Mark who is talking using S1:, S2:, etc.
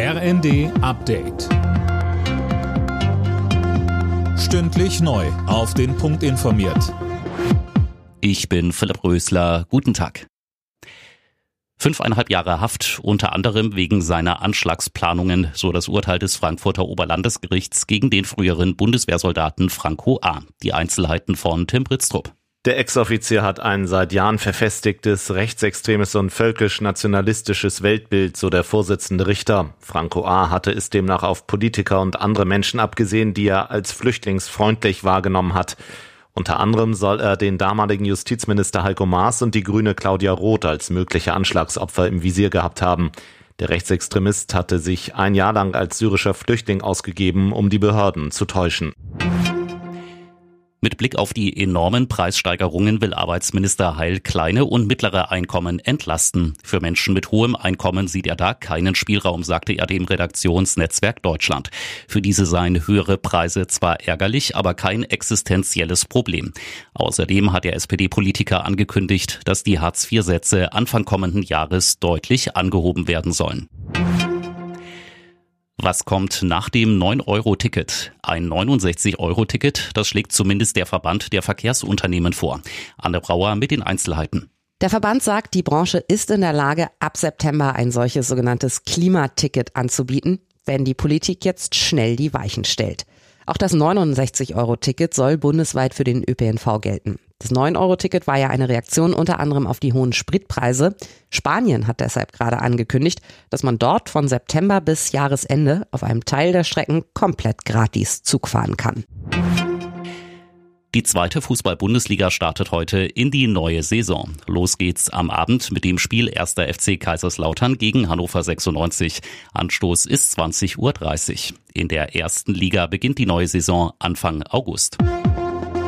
S1: RND Update. Stündlich neu. Auf den Punkt informiert.
S2: Ich bin Philipp Rösler. Guten Tag. Fünfeinhalb Jahre Haft, unter anderem wegen seiner Anschlagsplanungen, so das Urteil des Frankfurter Oberlandesgerichts gegen den früheren Bundeswehrsoldaten Franco A. Die Einzelheiten von Tim Britztrup.
S3: Der Ex-Offizier hat ein seit Jahren verfestigtes rechtsextremes und völkisch-nationalistisches Weltbild, so der Vorsitzende Richter. Franco A. hatte es demnach auf Politiker und andere Menschen abgesehen, die er als flüchtlingsfreundlich wahrgenommen hat. Unter anderem soll er den damaligen Justizminister Heiko Maas und die Grüne Claudia Roth als mögliche Anschlagsopfer im Visier gehabt haben. Der Rechtsextremist hatte sich ein Jahr lang als syrischer Flüchtling ausgegeben, um die Behörden zu täuschen.
S2: Mit Blick auf die enormen Preissteigerungen will Arbeitsminister Heil kleine und mittlere Einkommen entlasten. Für Menschen mit hohem Einkommen sieht er da keinen Spielraum, sagte er dem Redaktionsnetzwerk Deutschland. Für diese seien höhere Preise zwar ärgerlich, aber kein existenzielles Problem. Außerdem hat der SPD-Politiker angekündigt, dass die Hartz-IV-Sätze Anfang kommenden Jahres deutlich angehoben werden sollen. Was kommt nach dem 9-Euro-Ticket? Ein 69-Euro-Ticket, das schlägt zumindest der Verband der Verkehrsunternehmen vor. Anne Brauer mit den Einzelheiten.
S4: Der Verband sagt, die Branche ist in der Lage, ab September ein solches sogenanntes Klimaticket anzubieten, wenn die Politik jetzt schnell die Weichen stellt. Auch das 69-Euro-Ticket soll bundesweit für den ÖPNV gelten. Das 9-Euro-Ticket war ja eine Reaktion unter anderem auf die hohen Spritpreise. Spanien hat deshalb gerade angekündigt, dass man dort von September bis Jahresende auf einem Teil der Strecken komplett gratis Zug fahren kann.
S2: Die zweite Fußball-Bundesliga startet heute in die neue Saison. Los geht's am Abend mit dem Spiel 1. FC Kaiserslautern gegen Hannover 96. Anstoß ist 20.30 Uhr. In der ersten Liga beginnt die neue Saison Anfang August.